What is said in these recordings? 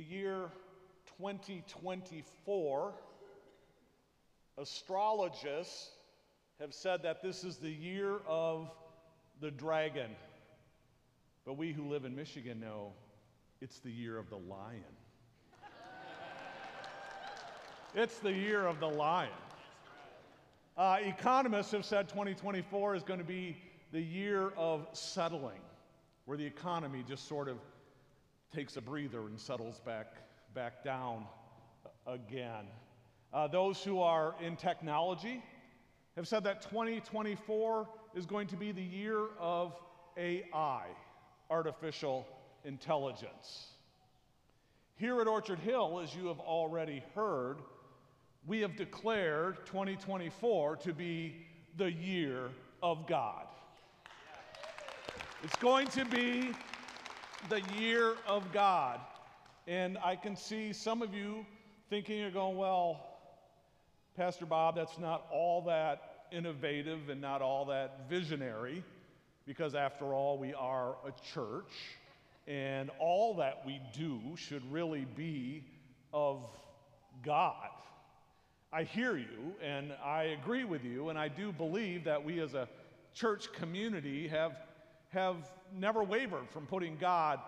the year 2024, astrologists have said that this is the year of the dragon. But we who live in Michigan know it's the year of the lion. it's the year of the lion. Uh, economists have said 2024 is going to be the year of settling, where the economy just sort of takes a breather and settles back, back down again. Uh, those who are in technology have said that 2024 is going to be the year of AI, artificial intelligence. Here at Orchard Hill, as you have already heard, we have declared 2024 to be the year of God. It's going to be the year of God. And I can see some of you thinking you're going, well, Pastor Bob, that's not all that innovative and not all that visionary, because after all, we are a church, and all that we do should really be of God. I hear you, and I agree with you, and I do believe that we as a church community have have never wavered from putting God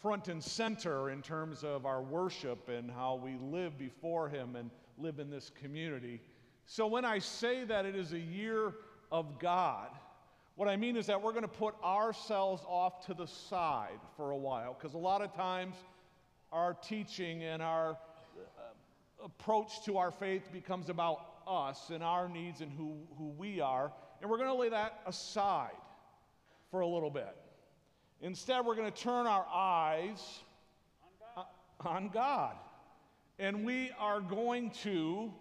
front and center in terms of our worship and how we live before Him and live in this community. So when I say that it is a year of God, what I mean is that we're going to put ourselves off to the side for a while because a lot of times our teaching and our uh, approach to our faith becomes about us and our needs and who, who we are, and we're going to lay that aside for a little bit. Instead, we're going to turn our eyes on God. Uh, on God. And we are going to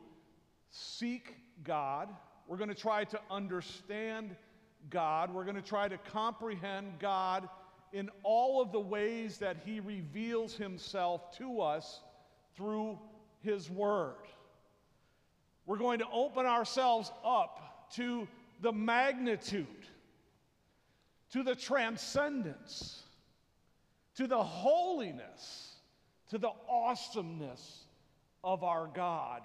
seek God. We're going to try to understand God. We're going to try to comprehend God in all of the ways that He reveals Himself to us through His Word. We're going to open ourselves up to the magnitude to the transcendence, to the holiness, to the awesomeness of our God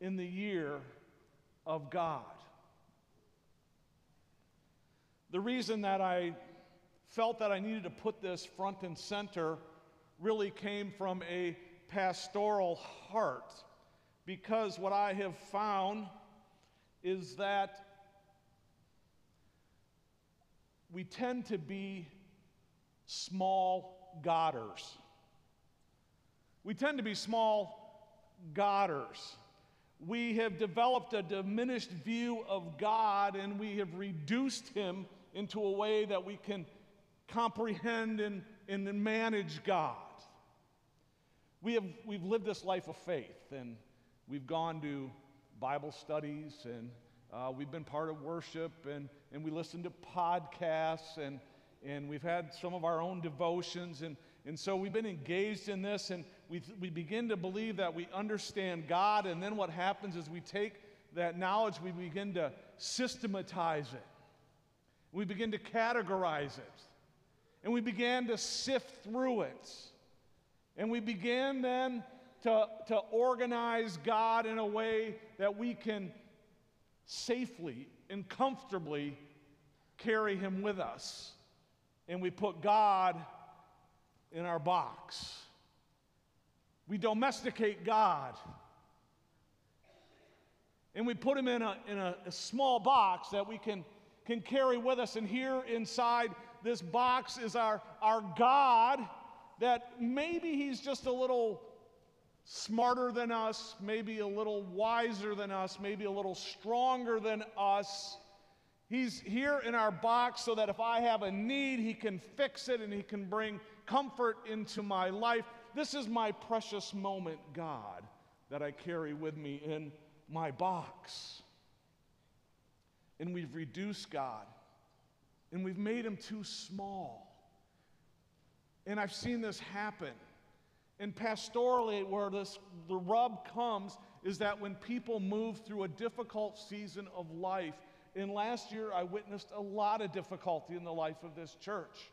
in the year of God. The reason that I felt that I needed to put this front and center really came from a pastoral heart because what I have found is that we tend to be small Godders. We tend to be small Godders. We have developed a diminished view of God and we have reduced him into a way that we can comprehend and, and manage God. We have, we've lived this life of faith and we've gone to Bible studies and uh, we've been part of worship and, and we listen to podcasts and, and we've had some of our own devotions. And, and so we've been engaged in this and we, we begin to believe that we understand God. And then what happens is we take that knowledge, we begin to systematize it, we begin to categorize it, and we began to sift through it. And we began then to, to organize God in a way that we can safely and comfortably carry him with us. And we put God in our box. We domesticate God. And we put him in a, in a, a small box that we can, can carry with us. And here inside this box is our, our God that maybe he's just a little smarter than us, maybe a little wiser than us, maybe a little stronger than us. He's here in our box so that if I have a need, He can fix it and He can bring comfort into my life. This is my precious moment, God, that I carry with me in my box. And we've reduced God, and we've made Him too small. And I've seen this happen and pastorally, where this, the rub comes is that when people move through a difficult season of life, and last year I witnessed a lot of difficulty in the life of this church.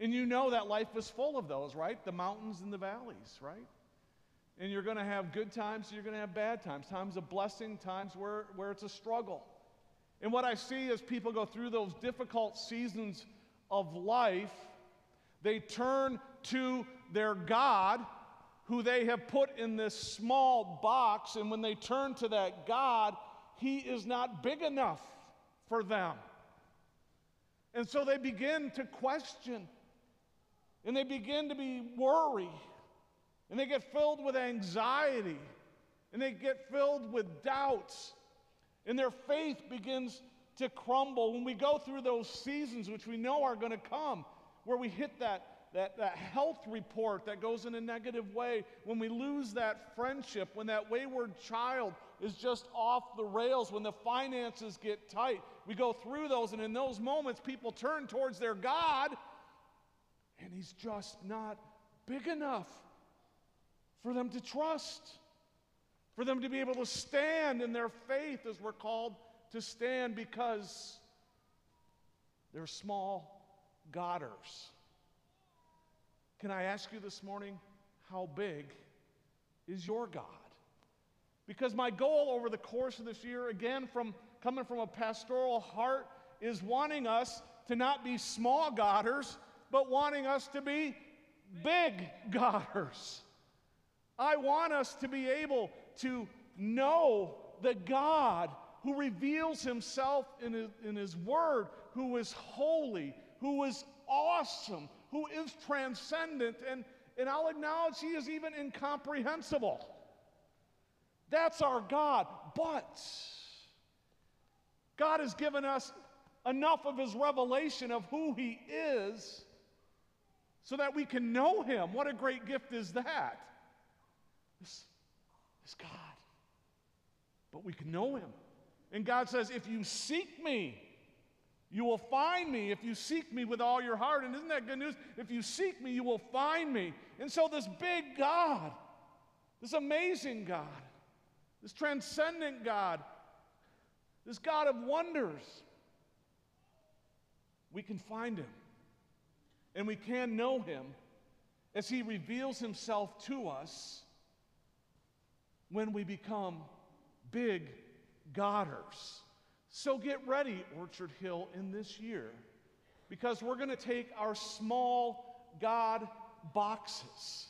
And you know that life is full of those, right? The mountains and the valleys, right? And you're going to have good times, you're going to have bad times, times of blessing, times where, where it's a struggle. And what I see as people go through those difficult seasons of life, they turn to their God, who they have put in this small box. And when they turn to that God, He is not big enough for them. And so they begin to question, and they begin to be worried, and they get filled with anxiety, and they get filled with doubts, and their faith begins to crumble. When we go through those seasons, which we know are going to come, where we hit that, that, that health report that goes in a negative way, when we lose that friendship, when that wayward child is just off the rails, when the finances get tight, we go through those, and in those moments, people turn towards their God, and He's just not big enough for them to trust, for them to be able to stand in their faith as we're called to stand because they're small Godders. Can I ask you this morning, how big is your God? Because my goal over the course of this year, again, from coming from a pastoral heart, is wanting us to not be small Godders, but wanting us to be big Godders. I want us to be able to know the God who reveals himself in his, in his word, who is holy, who is awesome, who is transcendent, and, and I'll acknowledge he is even incomprehensible. That's our God. But God has given us enough of his revelation of who he is so that we can know him. What a great gift is that! This, this God. But we can know him. And God says, if you seek me, you will find me if you seek me with all your heart. And isn't that good news? If you seek me, you will find me. And so, this big God, this amazing God, this transcendent God, this God of wonders, we can find him. And we can know him as he reveals himself to us when we become big Godders. So get ready, Orchard Hill, in this year, because we're going to take our small God boxes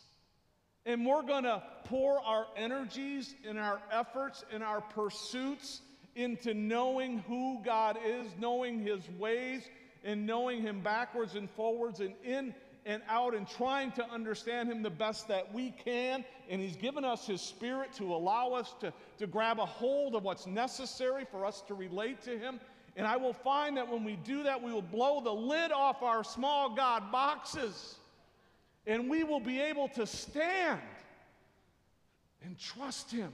and we're going to pour our energies and our efforts and our pursuits into knowing who God is, knowing His ways, and knowing Him backwards and forwards and in and out and trying to understand Him the best that we can. And He's given us His Spirit to allow us to, to grab a hold of what's necessary for us to relate to Him. And I will find that when we do that, we will blow the lid off our small God boxes. And we will be able to stand and trust Him.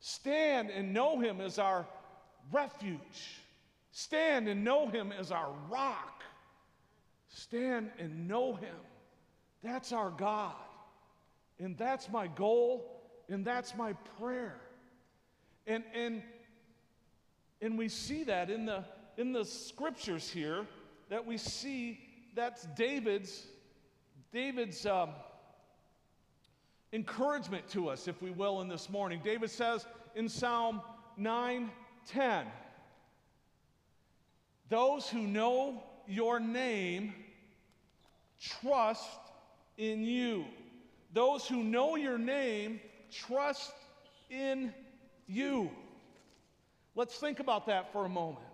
Stand and know Him as our refuge. Stand and know Him as our rock. Stand and know Him. That's our God. And that's my goal, and that's my prayer. And, and, and we see that in the, in the scriptures here, that we see that's David's, David's um, encouragement to us, if we will, in this morning. David says in Psalm 9 10, Those who know your name trust in you. Those who know your name trust in you. Let's think about that for a moment.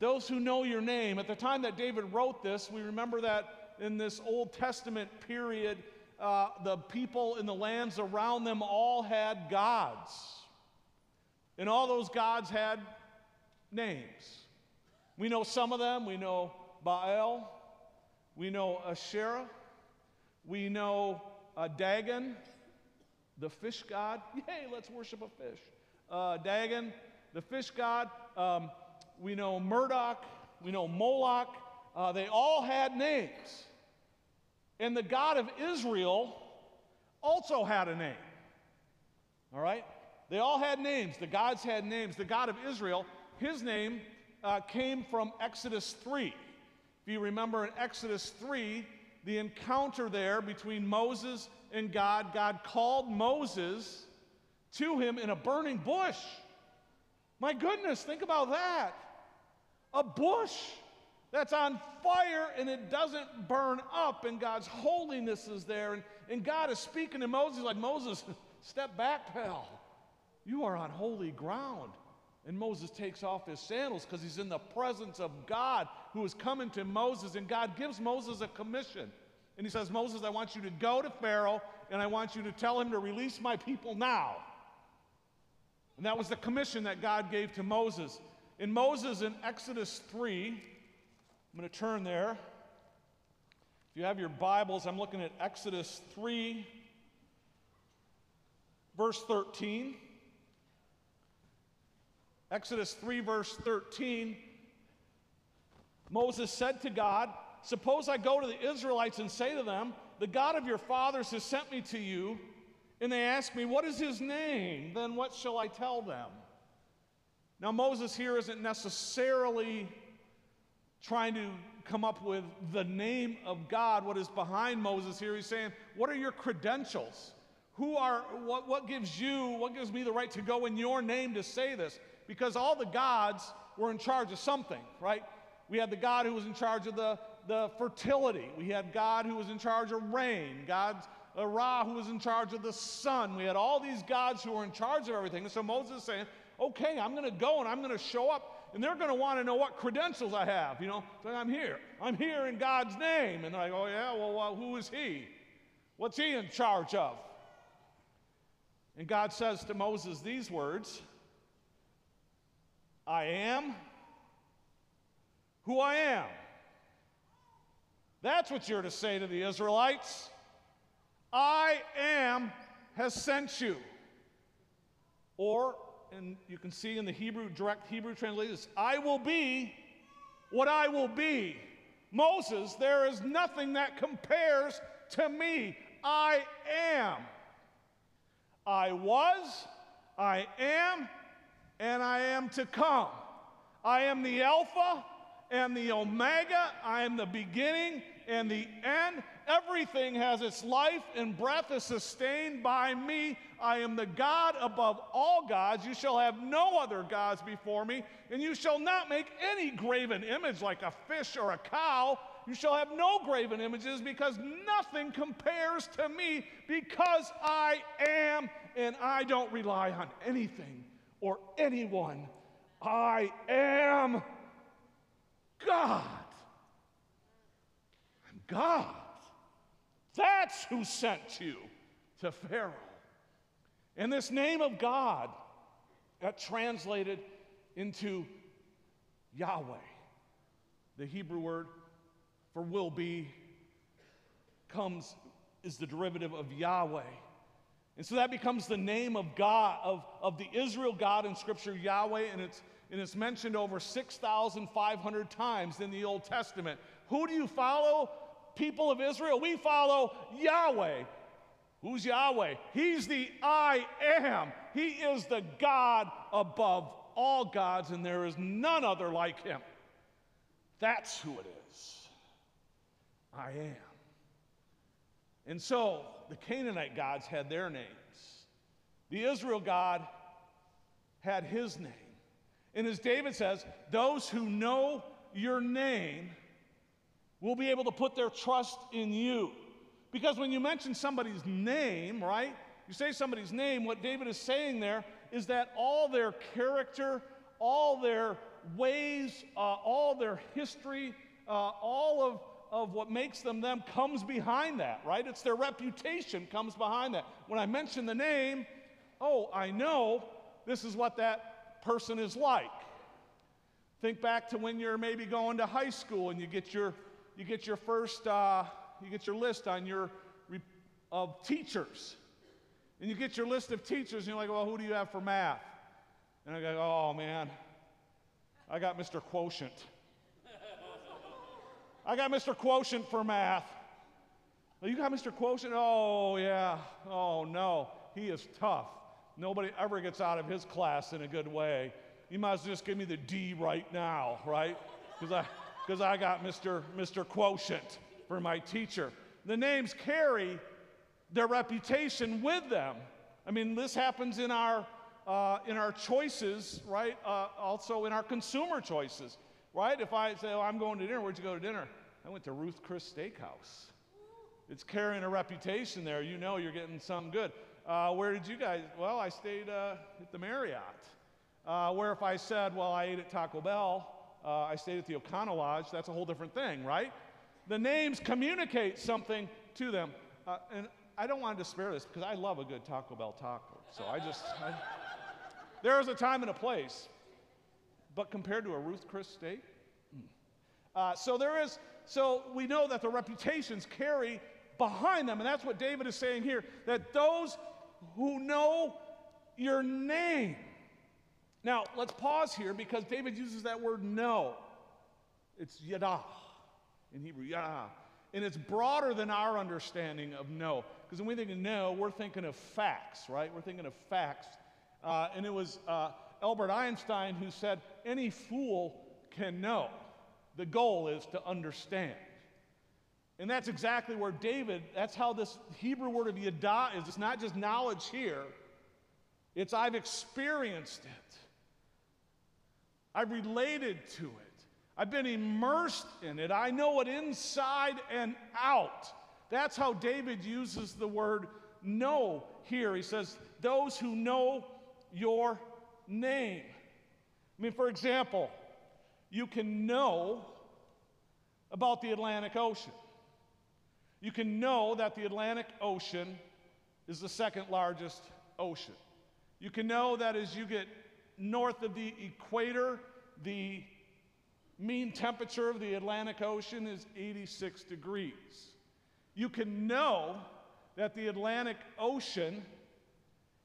Those who know your name, at the time that David wrote this, we remember that in this Old Testament period, uh, the people in the lands around them all had gods. And all those gods had names. We know some of them. We know Baal, we know Asherah, we know uh, Dagon, the fish god. Yay, let's worship a fish. Uh, Dagon, the fish god. Um, we know Marduk, we know Moloch. Uh, they all had names. And the God of Israel also had a name. All right? They all had names. The gods had names. The God of Israel, his name uh, came from Exodus 3. If you remember in Exodus 3, the encounter there between Moses and God, God called Moses to him in a burning bush. My goodness, think about that. A bush that's on fire and it doesn't burn up, and God's holiness is there. And, and God is speaking to Moses like, Moses, step back, pal. You are on holy ground. And Moses takes off his sandals because he's in the presence of God who is coming to Moses. And God gives Moses a commission. And he says, Moses, I want you to go to Pharaoh and I want you to tell him to release my people now. And that was the commission that God gave to Moses. In Moses in Exodus 3, I'm going to turn there. If you have your Bibles, I'm looking at Exodus 3, verse 13. Exodus 3, verse 13. Moses said to God, Suppose I go to the Israelites and say to them, The God of your fathers has sent me to you and they ask me, What is his name? Then what shall I tell them? Now, Moses here isn't necessarily trying to come up with the name of God. What is behind Moses here? He's saying, What are your credentials? Who are, what, what gives you, what gives me the right to go in your name to say this? Because all the gods were in charge of something, right? We had the God who was in charge of the, the fertility. We had God who was in charge of rain. God's Ra, who was in charge of the sun. We had all these gods who were in charge of everything. And so Moses is saying, okay, I'm going to go and I'm going to show up, and they're going to want to know what credentials I have. You know, I'm here. I'm here in God's name. And they're like, oh, yeah, well, uh, who is he? What's he in charge of? And God says to Moses these words I am who I am. That's what you're to say to the Israelites. I am has sent you. Or, and you can see in the Hebrew, direct Hebrew translation, I will be what I will be. Moses, there is nothing that compares to me. I am. I was, I am, and I am to come. I am the Alpha and the Omega. I am the beginning and the end. Everything has its life and breath is sustained by me. I am the God above all gods. You shall have no other gods before me, and you shall not make any graven image like a fish or a cow. You shall have no graven images because nothing compares to me because I am and I don't rely on anything or anyone. I am God. I'm God. That's who sent you to Pharaoh. And this name of God got translated into Yahweh. The Hebrew word for will be comes is the derivative of Yahweh. And so that becomes the name of God, of, of the Israel God in Scripture, Yahweh, and it's, and it's mentioned over 6,500 times in the Old Testament. Who do you follow? People of Israel, we follow Yahweh. Who's Yahweh? He's the I am. He is the God above all gods, and there is none other like him. That's who it is. I am. And so the Canaanite gods had their names. The Israel God had his name. And as David says, those who know your name will be able to put their trust in you. Because when you mention somebody's name, right? You say somebody's name, what David is saying there is that all their character, all their ways, uh, all their history, uh, all of of what makes them them comes behind that, right? It's their reputation comes behind that. When I mention the name, oh, I know this is what that person is like. Think back to when you're maybe going to high school and you get your you get your first uh, you get your list on your of teachers, and you get your list of teachers and you're like, well, who do you have for math? And I go, oh man, I got Mr. Quotient. I got Mr. Quotient for math. You got Mr. Quotient? Oh, yeah. Oh, no. He is tough. Nobody ever gets out of his class in a good way. You might as well just give me the D right now, right? Because I, because I got Mr. Mr. Quotient for my teacher. The names carry their reputation with them. I mean, this happens in our, uh, in our choices, right? Uh, also in our consumer choices, right? If I say, oh, I'm going to dinner, where'd you go to dinner? I went to Ruth Chris Steakhouse. It's carrying a reputation there. You know you're getting something good. Uh, where did you guys? Well, I stayed uh, at the Marriott. Uh, where if I said, well, I ate at Taco Bell, uh, I stayed at the O'Connell Lodge, that's a whole different thing, right? The names communicate something to them. Uh, and I don't want to spare this because I love a good Taco Bell taco. So I just, I, there is a time and a place. But compared to a Ruth Chris steak, mm. uh, so there is, so we know that the reputations carry behind them. And that's what David is saying here that those who know your name. Now, let's pause here because David uses that word know. It's yada in Hebrew, yada. And it's broader than our understanding of know. Because when we think of know, we're thinking of facts, right? We're thinking of facts. Uh, and it was uh, Albert Einstein who said, any fool can know. The goal is to understand. And that's exactly where David, that's how this Hebrew word of yada is. It's not just knowledge here, it's I've experienced it, I've related to it, I've been immersed in it, I know it inside and out. That's how David uses the word know here. He says, Those who know your name. I mean, for example, you can know about the Atlantic Ocean you can know that the Atlantic Ocean is the second largest ocean. You can know that as you get north of the equator, the mean temperature of the Atlantic Ocean is 86 degrees. You can know that the Atlantic Ocean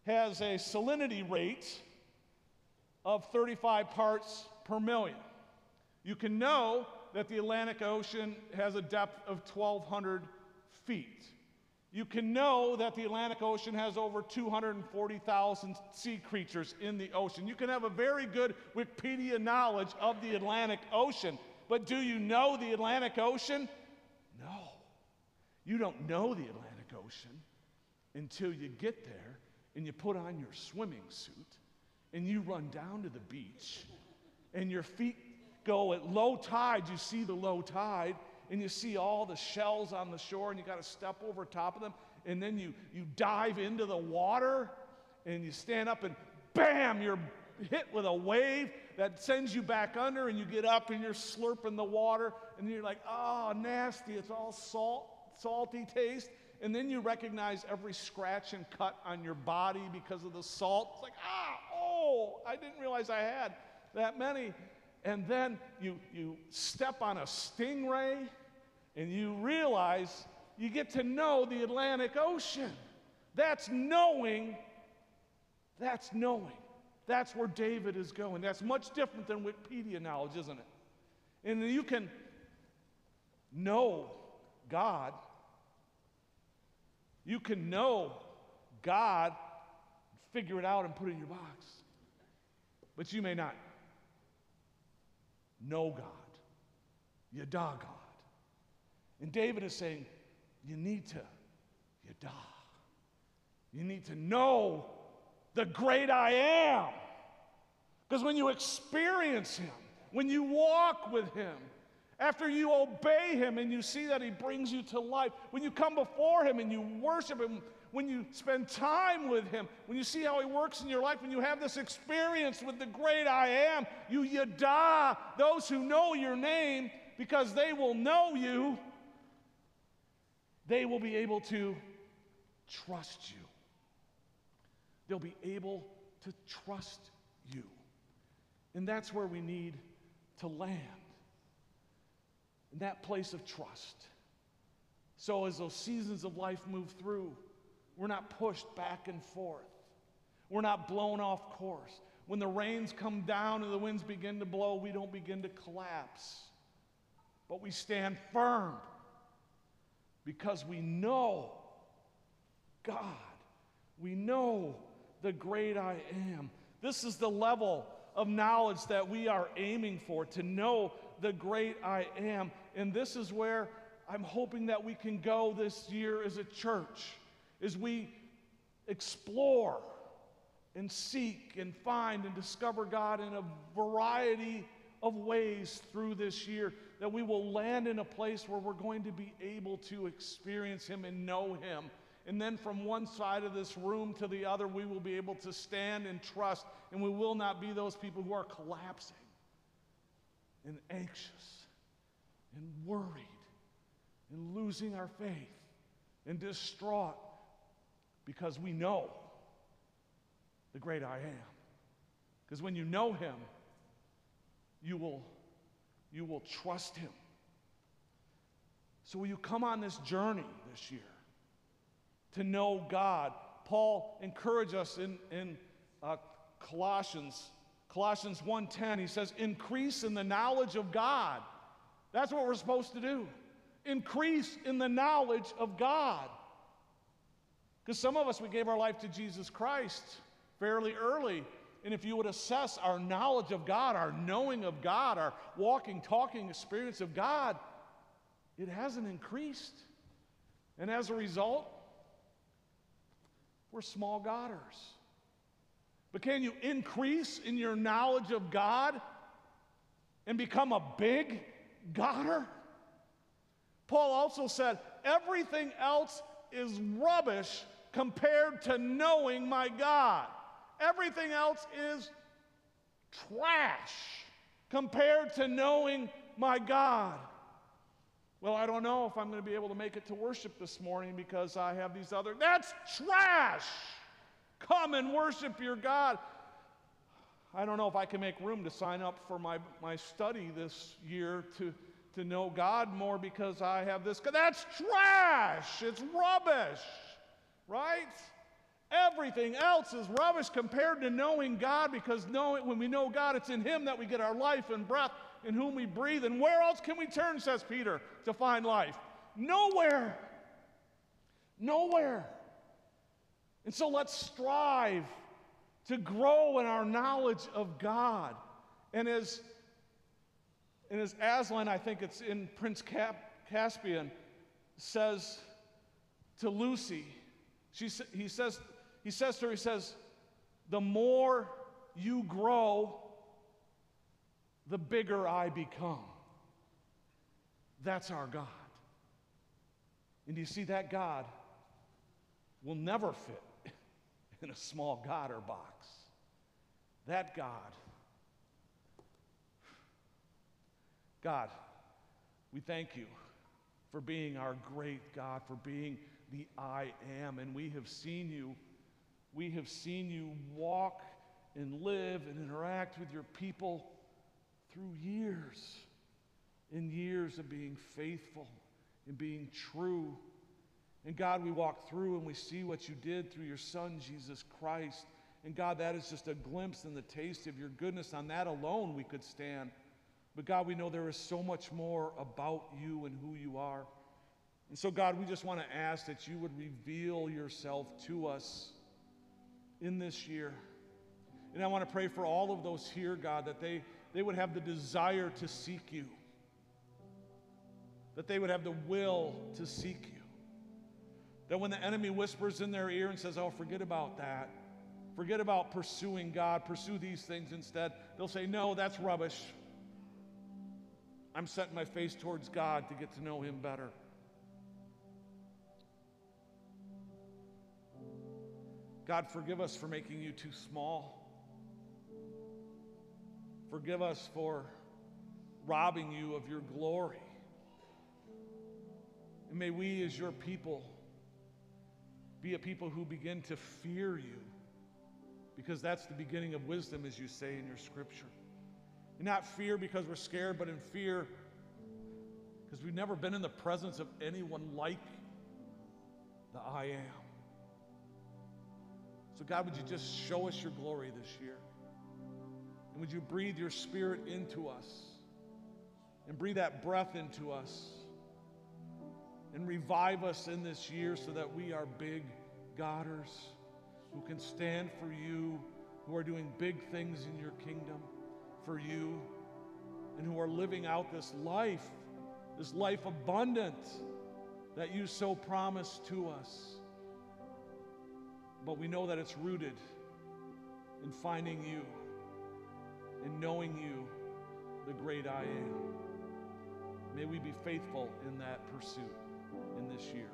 has a salinity rate of 35 parts per million. You can know that the Atlantic Ocean has a depth of 1,200 feet. You can know that the Atlantic Ocean has over 240,000 sea creatures in the ocean. You can have a very good Wikipedia knowledge of the Atlantic Ocean. But do you know the Atlantic Ocean? No. You don't know the Atlantic Ocean until you get there and you put on your swimming suit and you run down to the beach and your feet go at low tide. You see the low tide and you see all the shells on the shore and you got to step over top of them and then you, you dive into the water and you stand up and bam, you're hit with a wave that sends you back under and you get up and you're slurping the water and you're like, oh, nasty, it's all salt, salty taste. And then you recognize every scratch and cut on your body because of the salt. It's like, ah, oh, I didn't realize I had that many and then you, you step on a stingray and you realize you get to know the Atlantic Ocean. That's knowing. That's knowing. That's where David is going. That's much different than Wikipedia knowledge, isn't it? And you can know God. You can know God, figure it out, and put it in your box. But you may not know God. Yada God. And David is saying, you need to yada. You need to know the great I am. Because when you experience Him, when you walk with Him, after you obey Him and you see that He brings you to life, when you come before Him and you worship Him when you spend time with Him, when you see how He works in your life, when you have this experience with the great I am, you yada those who know your name because they will know you. They will be able to trust you. They'll be able to trust you. And that's where we need to land in that place of trust. So, as those seasons of life move through, we're not pushed back and forth. We're not blown off course. When the rains come down and the winds begin to blow, we don't begin to collapse. But we stand firm because we know God. We know the great I am. This is the level of knowledge that we are aiming for to know the great I am. And this is where I'm hoping that we can go this year as a church, as we explore and seek and find and discover God in a variety of ways through this year, that we will land in a place where we're going to be able to experience Him and know Him. And then from one side of this room to the other, we will be able to stand and trust, and we will not be those people who are collapsing and anxious and worried and losing our faith and distraught because we know the great I am. Because when you know him, you will, you will trust him. So, will you come on this journey this year to know God? Paul encouraged us in, in uh, Colossians, Colossians 1.10, he says, increase in the knowledge of God. That's what we're supposed to do. Increase in the knowledge of God. Because some of us, we gave our life to Jesus Christ fairly early. And if you would assess our knowledge of God, our knowing of God, our walking, talking experience of God, it hasn't increased. And as a result, we're small Godders. But can you increase in your knowledge of God and become a big Godder? Paul also said, everything else is rubbish compared to knowing my God. Everything else is trash compared to knowing my God. Well, I don't know if I'm going to be able to make it to worship this morning because I have these other. That's trash! Come and worship your God. I don't know if I can make room to sign up for my, my study this year to, to know God more because I have this. That's trash! It's rubbish, right? Everything else is rubbish compared to knowing God because knowing, when we know God, it's in Him that we get our life and breath in whom we breathe. And where else can we turn, says Peter, to find life? Nowhere. Nowhere. And so let's strive to grow in our knowledge of God. And as, and as Aslan, I think it's in Prince Cap, Caspian, says to Lucy, she, he says he says to her, he says, the more you grow, the bigger I become. That's our God. And you see, that God will never fit in a small Godder box. That God, God, we thank you for being our great God, for being the I am. And we have seen you we have seen you walk and live and interact with your people through years and years of being faithful and being true. And God, we walk through and we see what you did through your Son, Jesus Christ. And God, that is just a glimpse and the taste of your goodness. On that alone, we could stand. But God, we know there is so much more about you and who you are. And so, God, we just want to ask that you would reveal yourself to us in this year. And I want to pray for all of those here, God, that they, they would have the desire to seek you, that they would have the will to seek you. That when the enemy whispers in their ear and says, Oh, forget about that, forget about pursuing God, pursue these things instead, they'll say, No, that's rubbish. I'm setting my face towards God to get to know Him better. God, forgive us for making you too small. Forgive us for robbing you of your glory. And may we, as your people, be a people who begin to fear you, because that's the beginning of wisdom, as you say in your scripture. And not fear because we're scared, but in fear because we've never been in the presence of anyone like the I am. So, God, would you just show us your glory this year? And would you breathe your spirit into us and breathe that breath into us and revive us in this year so that we are big Godders who can stand for you, who are doing big things in your kingdom for you. and who are living out this life, this life abundant that you so promised to us. But we know that it's rooted in finding you, in knowing you, the great I am. May we be faithful in that pursuit in this year.